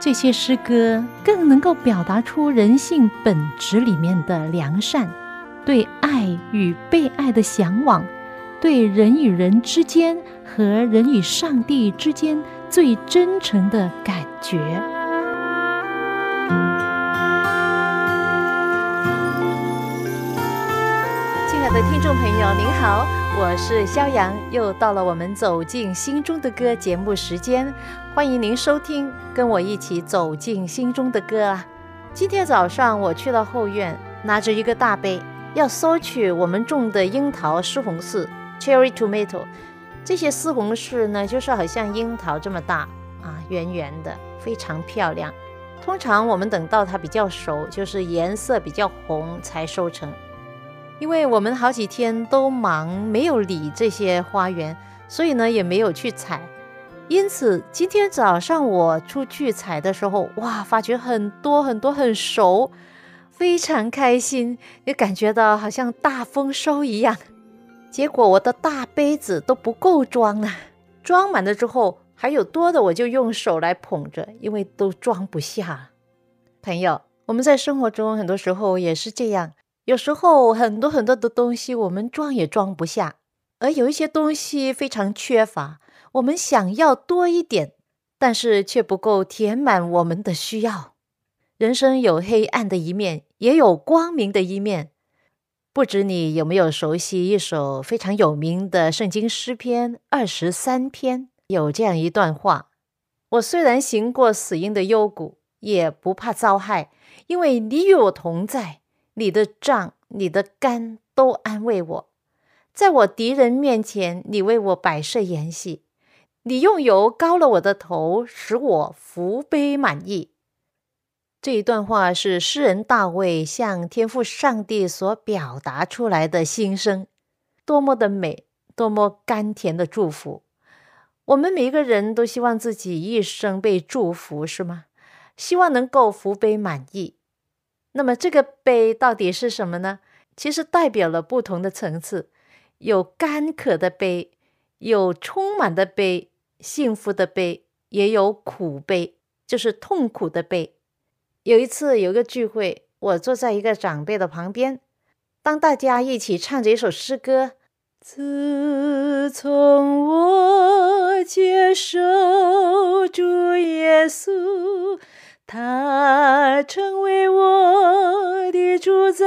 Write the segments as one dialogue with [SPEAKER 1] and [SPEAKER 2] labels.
[SPEAKER 1] 这些诗歌更能够表达出人性本质里面的良善，对爱与被爱的向往，对人与人之间和人与上帝之间最真诚的感觉。亲爱的听众朋友，您好。我是肖阳，又到了我们走进心中的歌节目时间，欢迎您收听，跟我一起走进心中的歌啊！今天早上我去到后院，拿着一个大杯，要收取我们种的樱桃西红柿 （cherry tomato）。这些西红柿呢，就是好像樱桃这么大啊，圆圆的，非常漂亮。通常我们等到它比较熟，就是颜色比较红才收成。因为我们好几天都忙，没有理这些花园，所以呢也没有去采。因此今天早上我出去采的时候，哇，发觉很多很多很熟，非常开心，也感觉到好像大丰收一样。结果我的大杯子都不够装了，装满了之后还有多的，我就用手来捧着，因为都装不下。朋友，我们在生活中很多时候也是这样。有时候很多很多的东西我们装也装不下，而有一些东西非常缺乏，我们想要多一点，但是却不够填满我们的需要。人生有黑暗的一面，也有光明的一面。不知你有没有熟悉一首非常有名的圣经诗篇二十三篇？有这样一段话：我虽然行过死荫的幽谷，也不怕遭害，因为你与我同在。你的杖、你的肝都安慰我，在我敌人面前，你为我摆设筵席，你用油膏了我的头，使我福杯满溢。这一段话是诗人大卫向天父上帝所表达出来的心声，多么的美，多么甘甜的祝福。我们每一个人都希望自己一生被祝福，是吗？希望能够福杯满溢。那么这个杯到底是什么呢？其实代表了不同的层次，有干渴的杯，有充满的杯，幸福的杯，也有苦杯，就是痛苦的杯。有一次有个聚会，我坐在一个长辈的旁边，当大家一起唱着一首诗歌：自从我接受主耶稣。他成为我的主宰。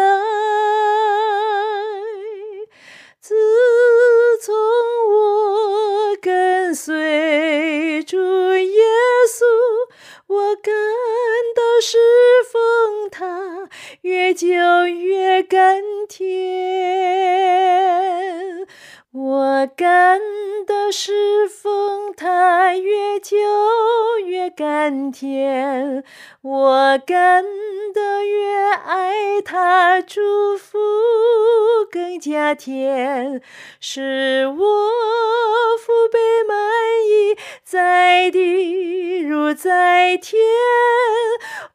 [SPEAKER 1] 自从我跟随主耶稣，我感到侍奉他越久越甘甜。我感到侍奉他越久越。甘甜，我感得越爱他，祝福更加甜，使我父辈满意，在地如在天。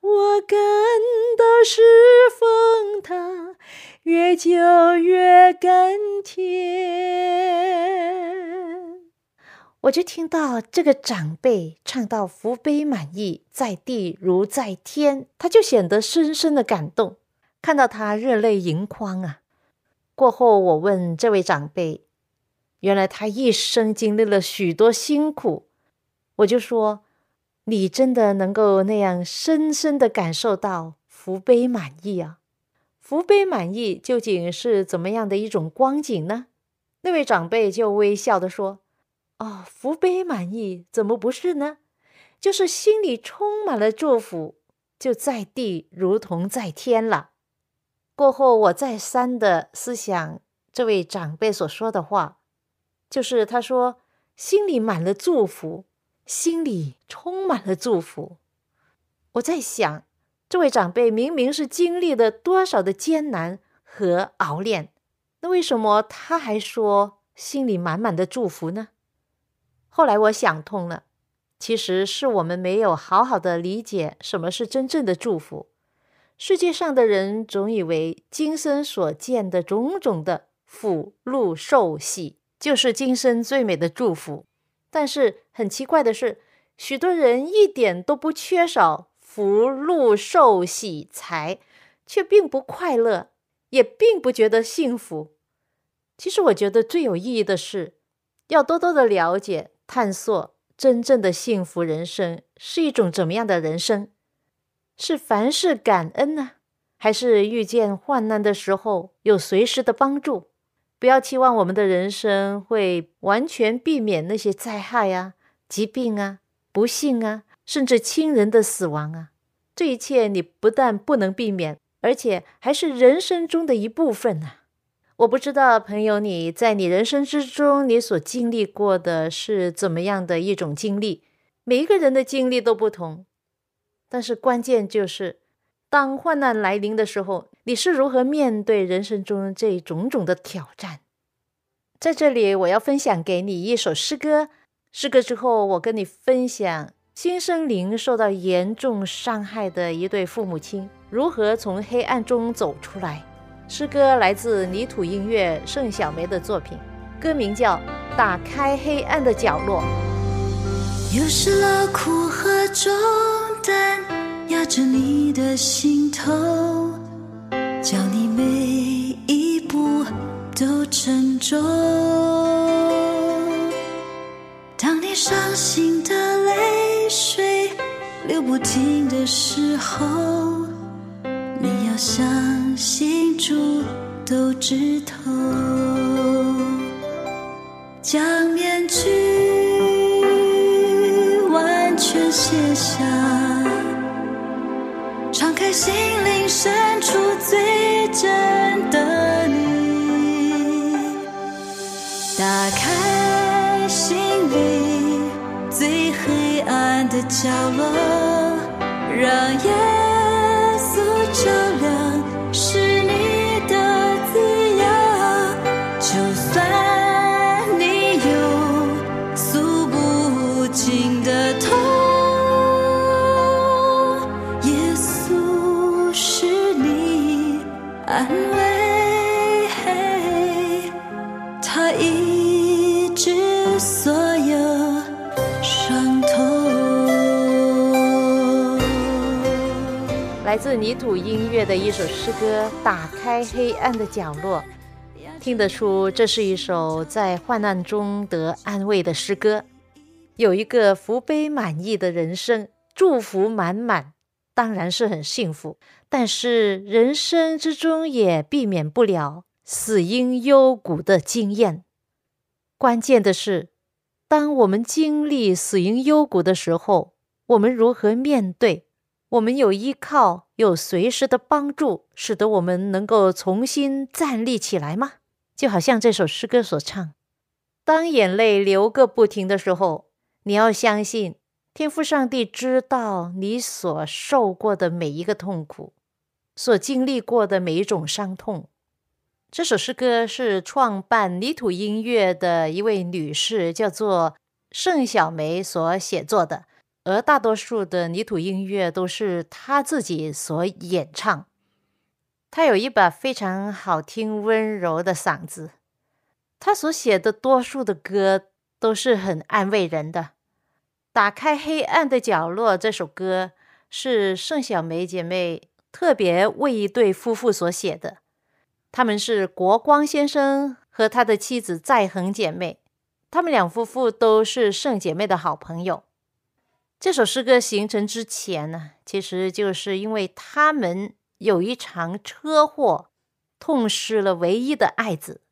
[SPEAKER 1] 我感到侍奉他，越久越甘甜。我就听到这个长辈唱到“福杯满溢，在地如在天”，他就显得深深的感动，看到他热泪盈眶啊。过后，我问这位长辈，原来他一生经历了许多辛苦，我就说：“你真的能够那样深深的感受到福杯满溢啊？福杯满溢究竟是怎么样的一种光景呢？”那位长辈就微笑地说。哦，福杯满溢，怎么不是呢？就是心里充满了祝福，就在地如同在天了。过后，我再三的思想这位长辈所说的话，就是他说心里满了祝福，心里充满了祝福。我在想，这位长辈明明是经历了多少的艰难和熬炼，那为什么他还说心里满满的祝福呢？后来我想通了，其实是我们没有好好的理解什么是真正的祝福。世界上的人总以为今生所见的种种的福禄寿喜，就是今生最美的祝福。但是很奇怪的是，许多人一点都不缺少。福禄寿喜财，却并不快乐，也并不觉得幸福。其实，我觉得最有意义的是，要多多的了解、探索真正的幸福人生是一种怎么样的人生？是凡事感恩呢，还是遇见患难的时候有随时的帮助？不要期望我们的人生会完全避免那些灾害啊、疾病啊、不幸啊。甚至亲人的死亡啊，这一切你不但不能避免，而且还是人生中的一部分呢。我不知道朋友你在你人生之中，你所经历过的是怎么样的一种经历？每一个人的经历都不同，但是关键就是当患难来临的时候，你是如何面对人生中这种种的挑战？在这里，我要分享给你一首诗歌。诗歌之后，我跟你分享。新生灵受到严重伤害的一对父母亲如何从黑暗中走出来？诗歌来自泥土音乐盛小梅的作品，歌名叫《打开黑暗的角落》。
[SPEAKER 2] 又是劳苦和重担压着你的心头，叫你每一步都沉重。当你伤心的泪。水流不停的时候，你要相信主都知透。将面具完全卸下，敞开心灵深处最真角落，让
[SPEAKER 1] 来自泥土音乐的一首诗歌《打开黑暗的角落》，听得出这是一首在患难中得安慰的诗歌。有一个福杯满溢的人生，祝福满满，当然是很幸福。但是人生之中也避免不了死因幽谷的经验。关键的是，当我们经历死因幽谷的时候，我们如何面对？我们有依靠，有随时的帮助，使得我们能够重新站立起来吗？就好像这首诗歌所唱：“当眼泪流个不停的时候，你要相信，天父上帝知道你所受过的每一个痛苦，所经历过的每一种伤痛。”这首诗歌是创办泥土音乐的一位女士，叫做盛小梅所写作的。而大多数的泥土音乐都是他自己所演唱。他有一把非常好听、温柔的嗓子。他所写的多数的歌都是很安慰人的。打开黑暗的角落这首歌是盛小梅姐妹特别为一对夫妇所写的。他们是国光先生和他的妻子在恒姐妹。他们两夫妇都是盛姐妹的好朋友。这首诗歌形成之前呢，其实就是因为他们有一场车祸，痛失了唯一的爱子。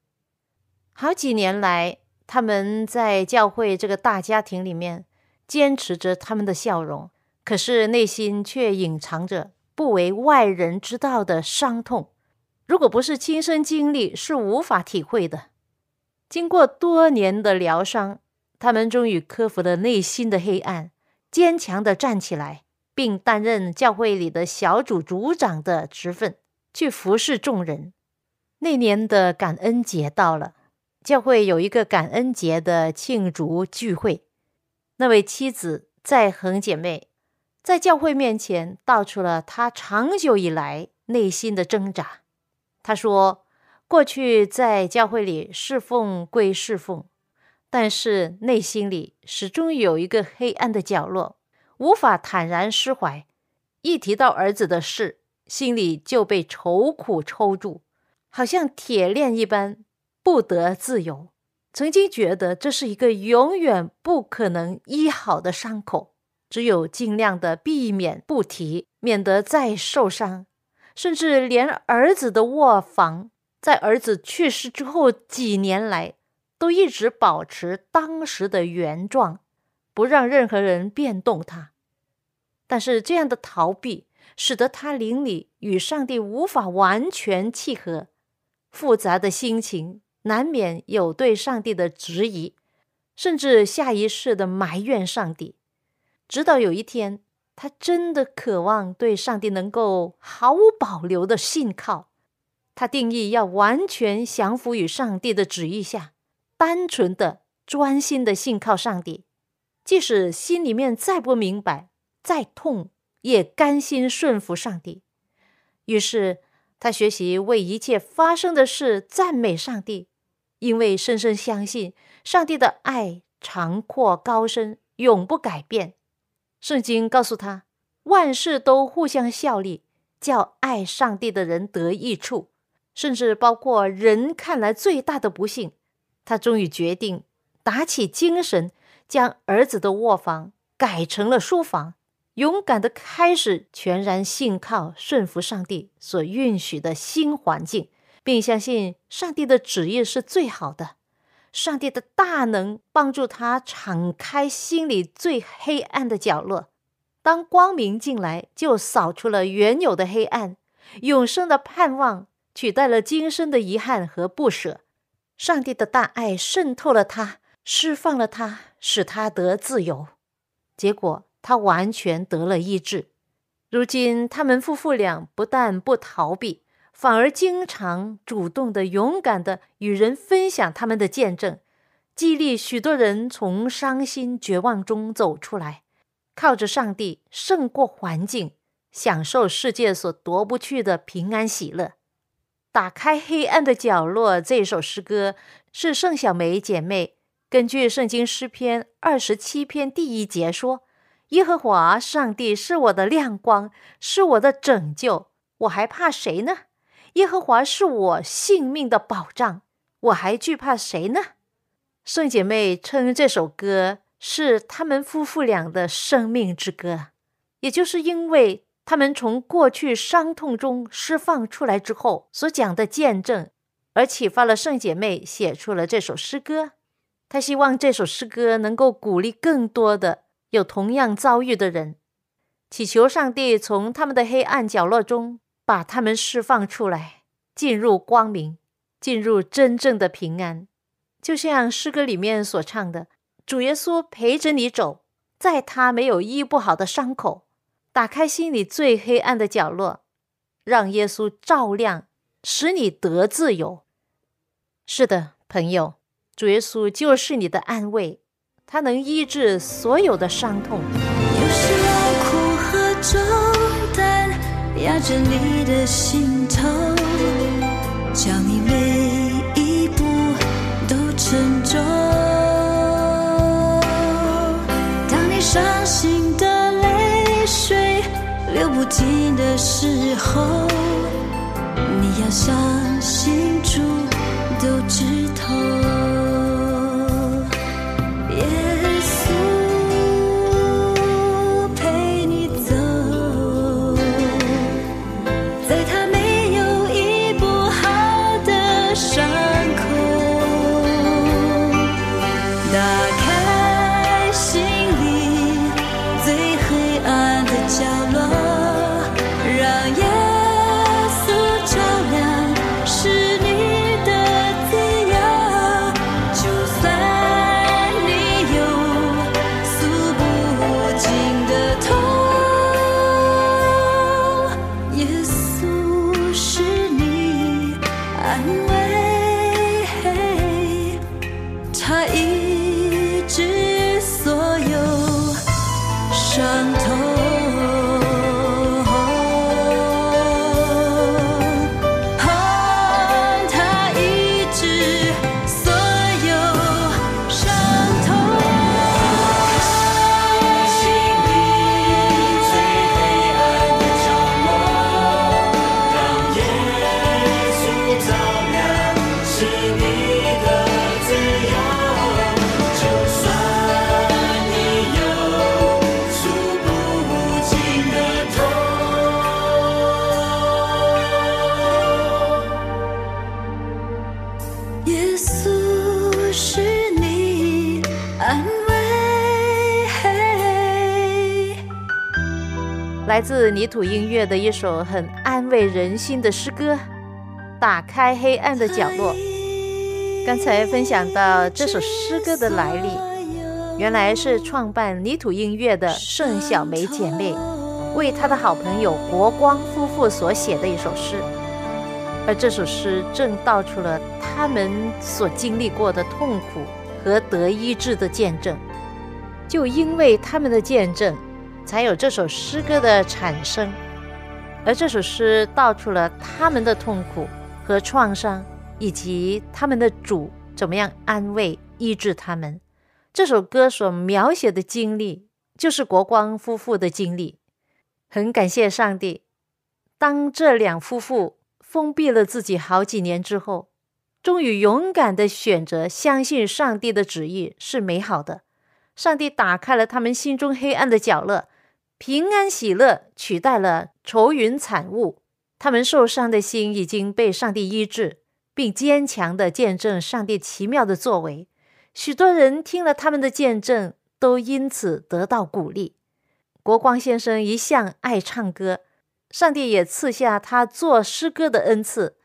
[SPEAKER 1] 好几年来，他们在教会这个大家庭里面坚持着他们的笑容，可是内心却隐藏着不为外人知道的伤痛。如果不是亲身经历，是无法体会的。经过多年的疗伤，他们终于克服了内心的黑暗。坚强的站起来，并担任教会里的小组组长的职分，去服侍众人。那年的感恩节到了，教会有一个感恩节的庆祝聚会。那位妻子在恒姐妹在教会面前道出了她长久以来内心的挣扎。她说：“过去在教会里侍奉归侍奉，但是内心里始终有一个黑暗的角落。”无法坦然释怀，一提到儿子的事，心里就被愁苦抽住，好像铁链一般，不得自由。曾经觉得这是一个永远不可能医好的伤口，只有尽量的避免不提，免得再受伤。甚至连儿子的卧房，在儿子去世之后几年来，都一直保持当时的原状。不让任何人变动它，但是这样的逃避使得他灵里与上帝无法完全契合，复杂的心情难免有对上帝的质疑，甚至下意识的埋怨上帝。直到有一天，他真的渴望对上帝能够毫无保留的信靠，他定义要完全降服于上帝的旨意下，单纯的、专心的信靠上帝。即使心里面再不明白、再痛，也甘心顺服上帝。于是他学习为一切发生的事赞美上帝，因为深深相信上帝的爱长阔高深，永不改变。圣经告诉他，万事都互相效力，叫爱上帝的人得益处，甚至包括人看来最大的不幸。他终于决定打起精神。将儿子的卧房改成了书房，勇敢的开始全然信靠、顺服上帝所允许的新环境，并相信上帝的旨意是最好的。上帝的大能帮助他敞开心里最黑暗的角落，当光明进来，就扫除了原有的黑暗，永生的盼望取代了今生的遗憾和不舍。上帝的大爱渗透了他。释放了他，使他得自由，结果他完全得了医治。如今，他们夫妇俩不但不逃避，反而经常主动的、勇敢的与人分享他们的见证，激励许多人从伤心绝望中走出来，靠着上帝胜过环境，享受世界所夺不去的平安喜乐。打开黑暗的角落，这首诗歌是盛小梅姐妹。根据圣经诗篇二十七篇第一节说：“耶和华上帝是我的亮光，是我的拯救，我还怕谁呢？耶和华是我性命的保障，我还惧怕谁呢？”圣姐妹称这首歌是他们夫妇俩的生命之歌，也就是因为他们从过去伤痛中释放出来之后所讲的见证，而启发了圣姐妹写出了这首诗歌。他希望这首诗歌能够鼓励更多的有同样遭遇的人，祈求上帝从他们的黑暗角落中把他们释放出来，进入光明，进入真正的平安。就像诗歌里面所唱的：“主耶稣陪着你走，在他没有医不好的伤口，打开心里最黑暗的角落，让耶稣照亮，使你得自由。”是的，朋友。主耶稣就是你的安慰，他能医治所有的伤痛。
[SPEAKER 2] 有时劳苦和重担压着你的心头，叫不尽的时候，你要相信主都知透。
[SPEAKER 1] 泥土音乐的一首很安慰人心的诗歌，《打开黑暗的角落》。刚才分享到这首诗歌的来历，原来是创办泥土音乐的盛小梅姐妹为她的好朋友国光夫妇所写的一首诗，而这首诗正道出了他们所经历过的痛苦和得医治的见证。就因为他们的见证，才有这首诗歌的产生，而这首诗道出了他们的痛苦和创伤，以及他们的主怎么样安慰医治他们。这首歌所描写的经历，就是国光夫妇的经历。很感谢上帝，当这两夫妇封闭了自己好几年之后，终于勇敢的选择相信上帝的旨意是美好的。上帝打开了他们心中黑暗的角落，平安喜乐取代了愁云惨雾。他们受伤的心已经被上帝医治，并坚强的见证上帝奇妙的作为。许多人听了他们的见证，都因此得到鼓励。国光先生一向爱唱歌，上帝也赐下他做诗歌的恩赐。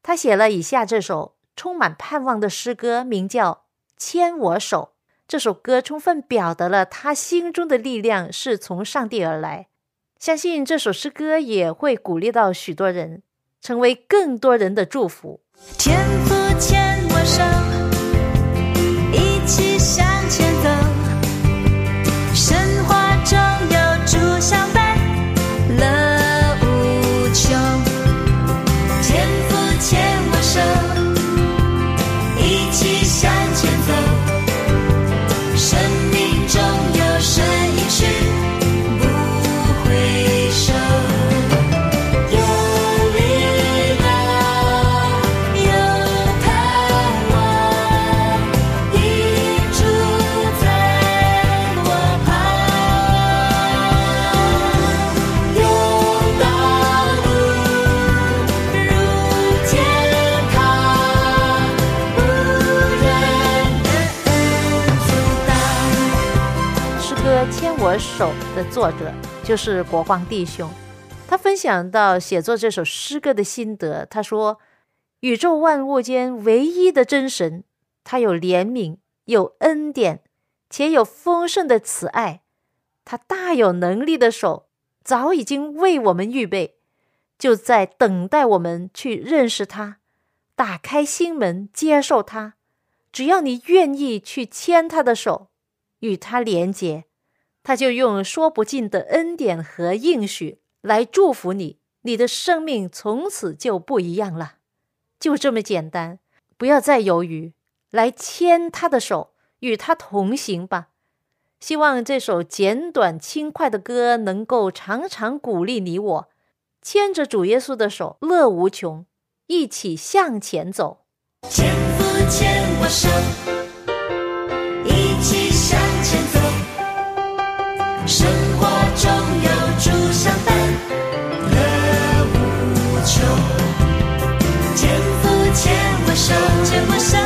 [SPEAKER 1] 他写了以下这首充满盼望的诗歌，名叫《牵我手》。这首歌充分表达了他心中的力量是从上帝而来。相信这首诗歌也会鼓励到许多人，成为更多人的祝福。
[SPEAKER 2] 天父牵我手，一起向前走。神话中有主相伴，乐无穷。天父牵我手，一起向前走。
[SPEAKER 1] 手》的作者就是国光弟兄，他分享到写作这首诗歌的心得。他说：“宇宙万物间唯一的真神，他有怜悯，有恩典，且有丰盛的慈爱。他大有能力的手早已经为我们预备，就在等待我们去认识他，打开心门接受他。只要你愿意去牵他的手，与他连结。”他就用说不尽的恩典和应许来祝福你，你的生命从此就不一样了，就这么简单，不要再犹豫，来牵他的手，与他同行吧。希望这首简短轻快的歌能够常常鼓励你我，牵着主耶稣的手，乐无穷，一起向前走。
[SPEAKER 2] 天父牵我手，手，牵过手，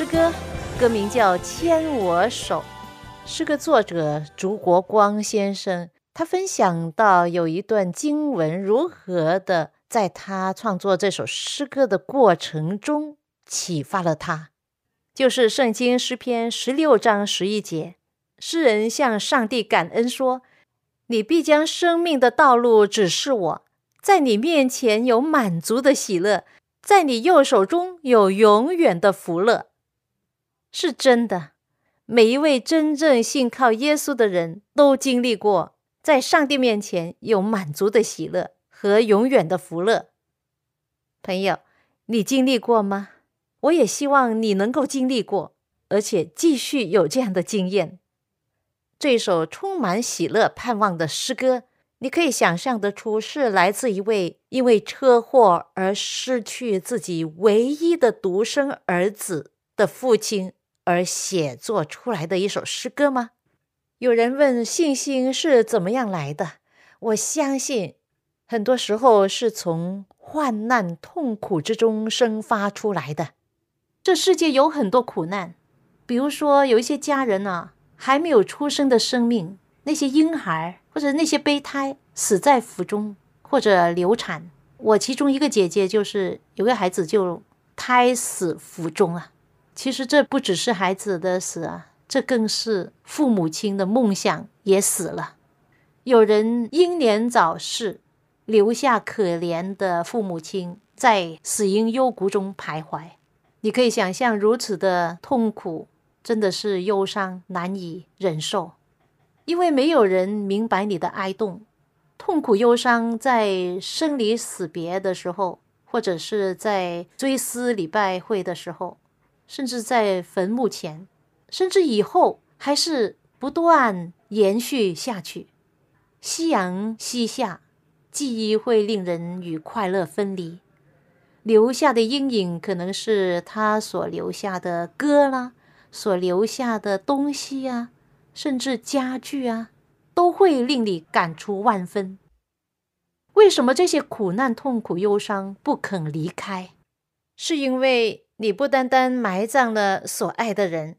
[SPEAKER 1] 诗歌，歌名叫《牵我手》。诗歌作者竹国光先生，他分享到有一段经文如何的在他创作这首诗歌的过程中启发了他，就是圣经诗篇十六章十一节，诗人向上帝感恩说：“你必将生命的道路指示我，在你面前有满足的喜乐。”在你右手中有永远的福乐，是真的。每一位真正信靠耶稣的人都经历过，在上帝面前有满足的喜乐和永远的福乐。朋友，你经历过吗？我也希望你能够经历过，而且继续有这样的经验。这首充满喜乐、盼望的诗歌。你可以想象得出，是来自一位因为车祸而失去自己唯一的独生儿子的父亲而写作出来的一首诗歌吗？有人问信心是怎么样来的？我相信，很多时候是从患难痛苦之中生发出来的。这世界有很多苦难，比如说有一些家人呢，还没有出生的生命。那些婴孩或者那些胚胎死在腹中，或者流产。我其中一个姐姐就是有个孩子就胎死腹中啊。其实这不只是孩子的死啊，这更是父母亲的梦想也死了。有人英年早逝，留下可怜的父母亲在死因幽谷中徘徊。你可以想象如此的痛苦，真的是忧伤难以忍受。因为没有人明白你的哀痛、痛苦、忧伤，在生离死别的时候，或者是在追思礼拜会的时候，甚至在坟墓前，甚至以后，还是不断延续下去。夕阳西下，记忆会令人与快乐分离，留下的阴影可能是他所留下的歌啦，所留下的东西呀。甚至家具啊，都会令你感触万分。为什么这些苦难、痛苦、忧伤不肯离开？是因为你不单单埋葬了所爱的人，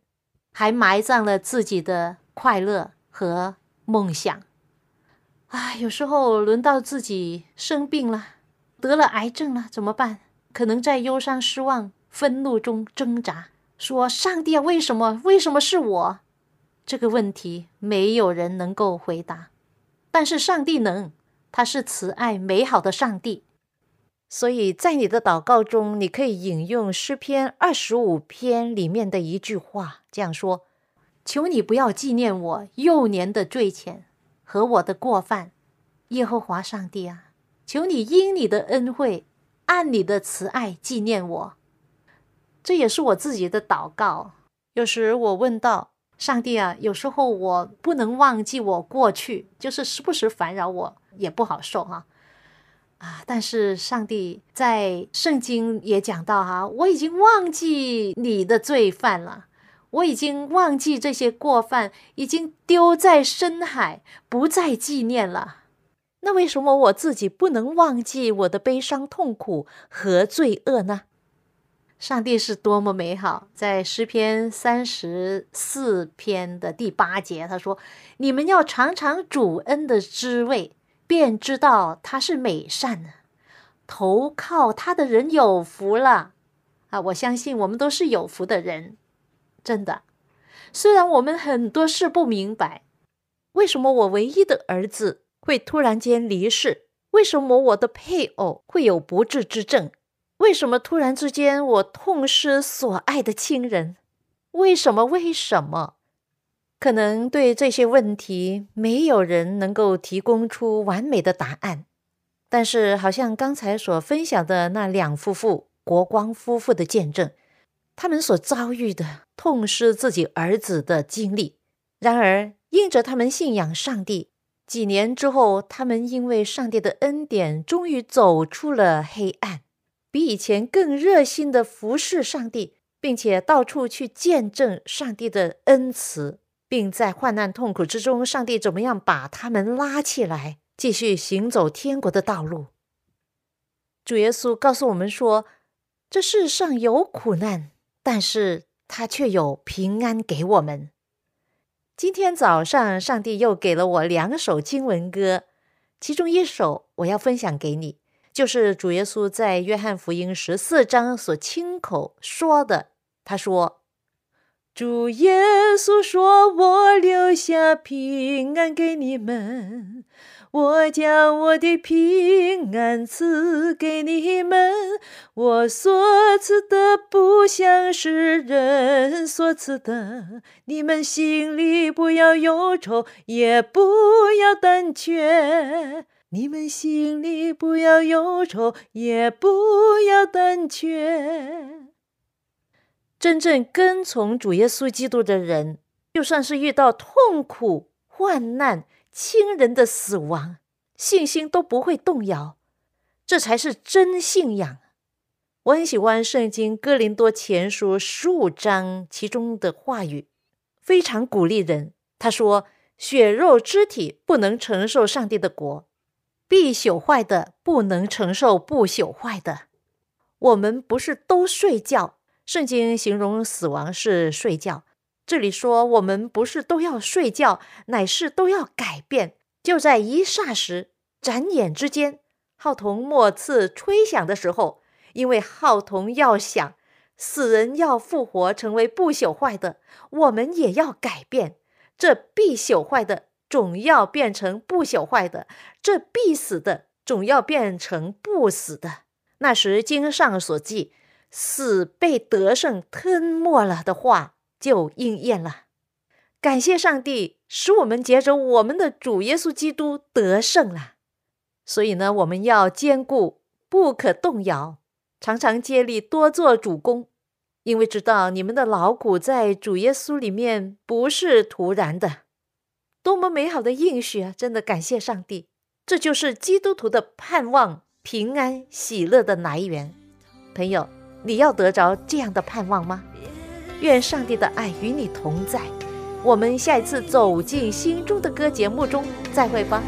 [SPEAKER 1] 还埋葬了自己的快乐和梦想。啊，有时候轮到自己生病了，得了癌症了，怎么办？可能在忧伤、失望、愤怒中挣扎，说：“上帝啊，为什么？为什么是我？”这个问题没有人能够回答，但是上帝能，他是慈爱美好的上帝。所以在你的祷告中，你可以引用诗篇二十五篇里面的一句话，这样说：“求你不要纪念我幼年的罪愆和我的过犯，耶和华上帝啊，求你因你的恩惠，按你的慈爱纪念我。”这也是我自己的祷告。有时我问到。上帝啊，有时候我不能忘记我过去，就是时不时烦扰我，也不好受哈。啊但是上帝在圣经也讲到哈，我已经忘记你的罪犯了，我已经忘记这些过犯，已经丢在深海，不再纪念了。那为什么我自己不能忘记我的悲伤、痛苦和罪恶呢？上帝是多么美好！在诗篇三十四篇的第八节，他说：“你们要尝尝主恩的滋味，便知道他是美善的。投靠他的人有福了。”啊，我相信我们都是有福的人，真的。虽然我们很多事不明白，为什么我唯一的儿子会突然间离世？为什么我的配偶会有不治之症？为什么突然之间我痛失所爱的亲人？为什么？为什么？可能对这些问题，没有人能够提供出完美的答案。但是，好像刚才所分享的那两夫妇国光夫妇的见证，他们所遭遇的痛失自己儿子的经历。然而，因着他们信仰上帝，几年之后，他们因为上帝的恩典，终于走出了黑暗。比以前更热心的服侍上帝，并且到处去见证上帝的恩慈，并在患难痛苦之中，上帝怎么样把他们拉起来，继续行走天国的道路。主耶稣告诉我们说：“这世上有苦难，但是他却有平安给我们。今天早上，上帝又给了我两首经文歌，其中一首我要分享给你，就是主耶稣在约翰福音十四章所亲口说的。他说：“主耶稣说，我留下平安给你们。”我将我的平安赐给你们，我所赐的不像是人所赐的。你们心里不要忧愁，也不要胆怯。你们心里不要忧愁，也不要胆怯。真正跟从主耶稣基督的人，就算是遇到痛苦、患难。亲人的死亡，信心都不会动摇，这才是真信仰。我很喜欢《圣经·哥林多前书》十五章其中的话语，非常鼓励人。他说：“血肉之体不能承受上帝的国，必朽坏的不能承受不朽坏的。”我们不是都睡觉？圣经形容死亡是睡觉。这里说，我们不是都要睡觉，乃是都要改变。就在一霎时、眨眼之间，号筒末次吹响的时候，因为号筒要响，死人要复活，成为不朽坏的，我们也要改变。这必朽坏的，总要变成不朽坏的；这必死的，总要变成不死的。那时经上所记，死被得胜吞没了的话。就应验了，感谢上帝使我们接着我们的主耶稣基督得胜了。所以呢，我们要坚固，不可动摇，常常接力，多做主公，因为知道你们的劳苦在主耶稣里面不是徒然的。多么美好的应许啊！真的感谢上帝，这就是基督徒的盼望、平安、喜乐的来源。朋友，你要得着这样的盼望吗？愿上帝的爱与你同在。我们下一次走进心中的歌节目中再会吧。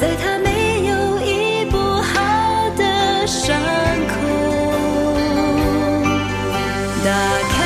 [SPEAKER 2] 在他没有医不好的伤口，打开